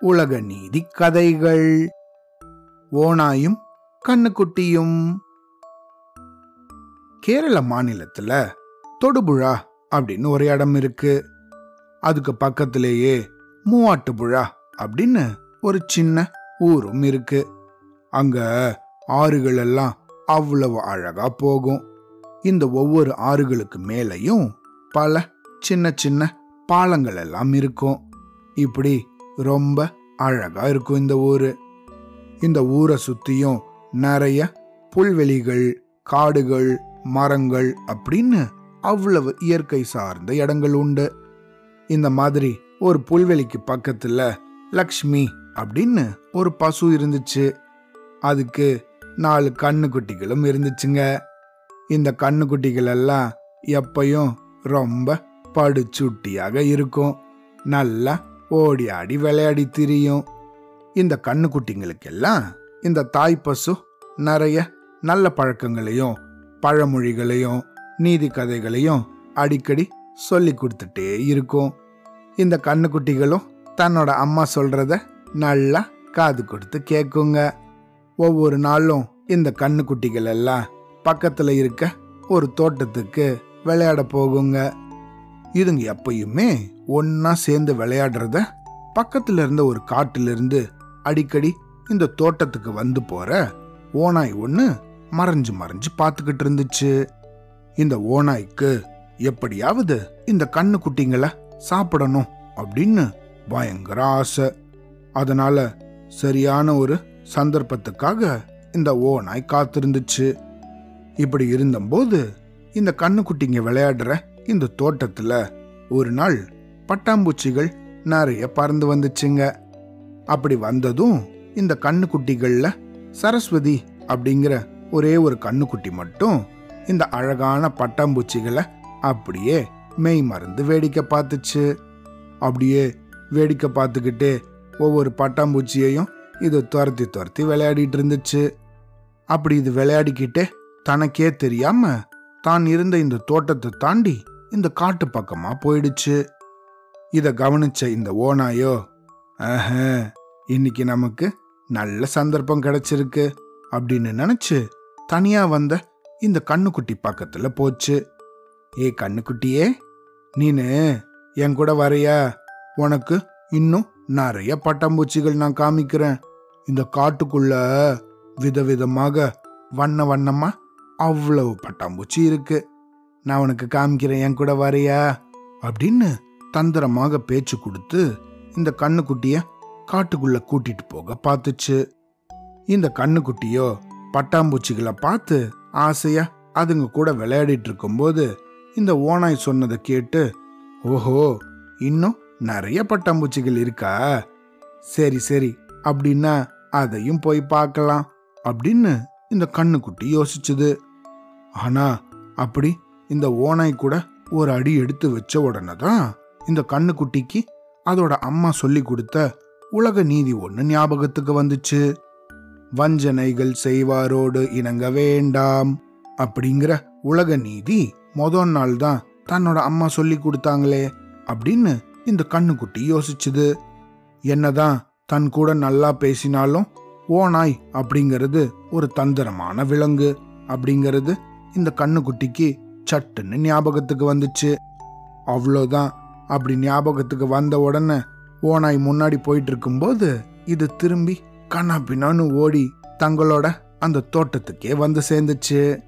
உலக நீதி கதைகள். ஓனாயும் கண்ணுக்குட்டியும். கேரள மாநிலத்துல தொடுபுழா அப்படின்னு ஒரு இடம் இருக்கு. அதுக்கு பக்கத்திலேயே மூவாட்டுபுழா அப்படின்னு ஒரு சின்ன ஊரும் இருக்கு. அங்க ஆறுகள் எல்லாம் அவ்வளவு அழகா போகும். இந்த ஒவ்வொரு ஆறுகளுக்கு மேலையும் பல சின்ன சின்ன பாலங்கள் எல்லாம் இருக்கும். இப்படி ரொம்ப அழகா இருக்கும் இந்த ஊரு. இந்த ஊரை சுத்தியும் நிறைய புல்வெளிகள் காடுகள் மரங்கள் அப்படின்னு அவ்வளவு இயற்கை சார்ந்த இடங்கள் உண்டு. இந்த மாதிரி ஒரு புல்வெளிக்கு பக்கத்துல லக்ஷ்மி அப்படின்னு ஒரு பசு இருந்துச்சு. அதுக்கு நாலு கண்ணுக்குட்டிகளும் இருந்துச்சுங்க. இந்த கண்ணுக்குட்டிகள் எல்லாம் எப்பையும் ரொம்ப படுச்சுட்டியாக இருக்கும். நல்லா ஓடி ஆடி விளையாடி திரியும். இந்த கண்ணுக்குட்டிங்களுக்கெல்லாம் இந்த தாய் பசு நிறைய நல்ல பழக்கங்களையும் பழமொழிகளையும் நீதி கதைகளையும் அடிக்கடி சொல்லி கொடுத்துட்டே இருக்கும். இந்த கண்ணுக்குட்டிகளும் தன்னோட அம்மா சொல்றத நல்லா காது கொடுத்து கேட்குங்க ஒவ்வொரு நாளும் இந்த கண்ணுக்குட்டிகள் எல்லாம் பக்கத்துல இருக்க ஒரு தோட்டத்துக்கு விளையாட போகுங்க. இதுங்க எப்பயுமே ஒன்னா சேர்ந்து விளையாடுறத பக்கத்துல இருந்த ஒரு காட்டிலிருந்து அடிக்கடி இந்த தோட்டத்துக்கு வந்து போற ஓனாய் ஒண்ணு மறைஞ்சு மறைஞ்சு பார்த்துக்கிட்டு இருந்துச்சு. இந்த ஓனாய்க்கு எப்படியாவது இந்த கண்ணு குட்டிங்களை சாப்பிடணும் அப்படின்னு பயங்கர ஆசை. அதனால சரியான ஒரு சந்தர்ப்பத்துக்காக இந்த ஓனாய் காத்திருந்துச்சு. இப்படி இருந்தபோது இந்த கண்ணுக்குட்டிங்க விளையாடுற இந்த தோட்டத்துல ஒரு நாள் பட்டாம்பூச்சிகள் நிறைய பறந்து வந்துச்சுங்க. அப்படி வந்ததும் இந்த கண்ணுக்குட்டிகள்ல சரஸ்வதி அப்படிங்கிற ஒரே ஒரு கண்ணுக்குட்டி மட்டும் இந்த அழகான பட்டாம்பூச்சிகளை அப்படியே மெய் மறந்து வேடிக்கை பார்த்துச்சு. அப்படியே வேடிக்கை பார்த்துக்கிட்டே ஒவ்வொரு பட்டாம்பூச்சியையும் இது துரத்தி துரத்தி விளையாடிட்டு இருந்துச்சு. அப்படி இது விளையாடிக்கிட்டே தனக்கே தெரியாம தான் இருந்த இந்த தோட்டத்தை தாண்டி இந்த காட்டு பக்கமா போயிடுச்சு. இத கவனிச்ச இந்த ஓனாயோ ஆஹ இன்னைக்கு நமக்கு நல்ல சந்தர்ப்பம் கிடைச்சிருக்கு அப்படின்னு நினைச்சு தனியா வந்த இந்த கண்ணுக்குட்டி பக்கத்துல போச்சு. ஏ கண்ணுக்குட்டியே நீனு என் கூட வரையா? உனக்கு இன்னும் நிறைய பட்டாம்பூச்சிகள் நான் காமிக்கிறேன். இந்த காட்டுக்குள்ள விதவிதமாக வண்ண வண்ணமா அவ்வளவு பட்டாம்பூச்சி இருக்கு. நான் உனக்கு காமிக்கிறேன் என் கூட வரையா? அப்படின்னு தந்திரமாக பேச்சு கொடுத்து இந்த கண்ணுக்குட்டிய காட்டுக்குள்ள கூட்டிட்டு போக பார்த்துச்சு. இந்த கண்ணுக்குட்டியோ பட்டாம்பூச்சிகளை பார்த்து ஆசையா அதுங்க கூட விளையாடிட்டு இருக்கும்போது இந்த ஓனாய் சொன்னதை கேட்டு ஓஹோ இன்னும் நிறைய பட்டாம்பூச்சிகள் இருக்கா? சரி சரி அப்படின்னா அதையும் போய் பார்க்கலாம் அப்படின்னு இந்த கண்ணுக்குட்டி யோசிச்சுது. ஆனா அப்படி இந்த ஓனாய் கூட ஒரு அடி எடுத்து வச்ச உடனே தான் இந்த கண்ணுக்குட்டிக்கு அதோட அம்மா சொல்லி கொடுத்த உலக நீதி ஒன்று ஞாபகத்துக்கு வந்துச்சு. வஞ்சனைகள் செய்வாரோடு இணங்க வேண்டாம் அப்படிங்கிற உலக நீதி மொதல் நாள் தான் தன்னோட அம்மா சொல்லி கொடுத்தாங்களே அப்படின்னு இந்த கண்ணுக்குட்டி யோசிச்சுது. என்னதான் தன் கூட நல்லா பேசினாலும் ஓனாய் அப்படிங்கிறது ஒரு தந்திரமான விலங்கு அப்படிங்கிறது இந்த கண்ணுக்குட்டிக்கு சட்டுன்னு ஞாபகத்துக்கு வந்துச்சு. அவ்வளோதான். அப்படி ஞாபகத்துக்கு வந்த உடனே ஓனாய் முன்னாடி போயிட்டு இருக்கும்போது இது திரும்பி கண்ணா ஓடி தங்களோட அந்த தோட்டத்துக்கே வந்து சேர்ந்துச்சு.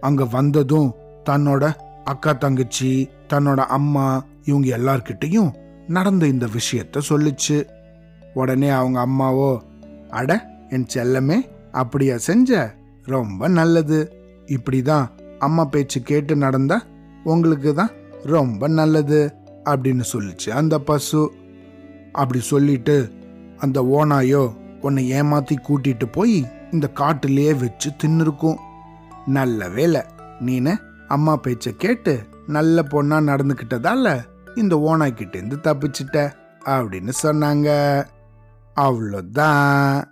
அங்க வந்ததும் தன்னோட அக்கா தங்கச்சி தன்னோட அம்மா இவங்க எல்லார்கிட்டையும் நடந்த இந்த விஷயத்த சொல்லுச்சு. உடனே அவங்க அம்மாவோ அட என் செல்லமே அப்படியா செஞ்ச? ரொம்ப நல்லது. இப்படிதான் அம்மா பேச்சு கேட்டு நடந்தா உங்களுக்கு தான் ரொம்ப நல்லது அப்படின்னு சொல்லிச்சு அந்த பசு. அப்படி சொல்லிட்டு அந்த ஓனாயோ உன்னை ஏமாத்தி கூட்டிட்டு போய் இந்த காட்டுலேயே வச்சு தின்னுருக்கும். நல்ல வேலை நீனு அம்மா பேச்ச கேட்டு நல்ல பொண்ணா நடந்துக்கிட்டதால இந்த ஓனாய்கிட்ட இருந்து தப்பிச்சிட்ட அப்படின்னு சொன்னாங்க. அவ்வளோதான்.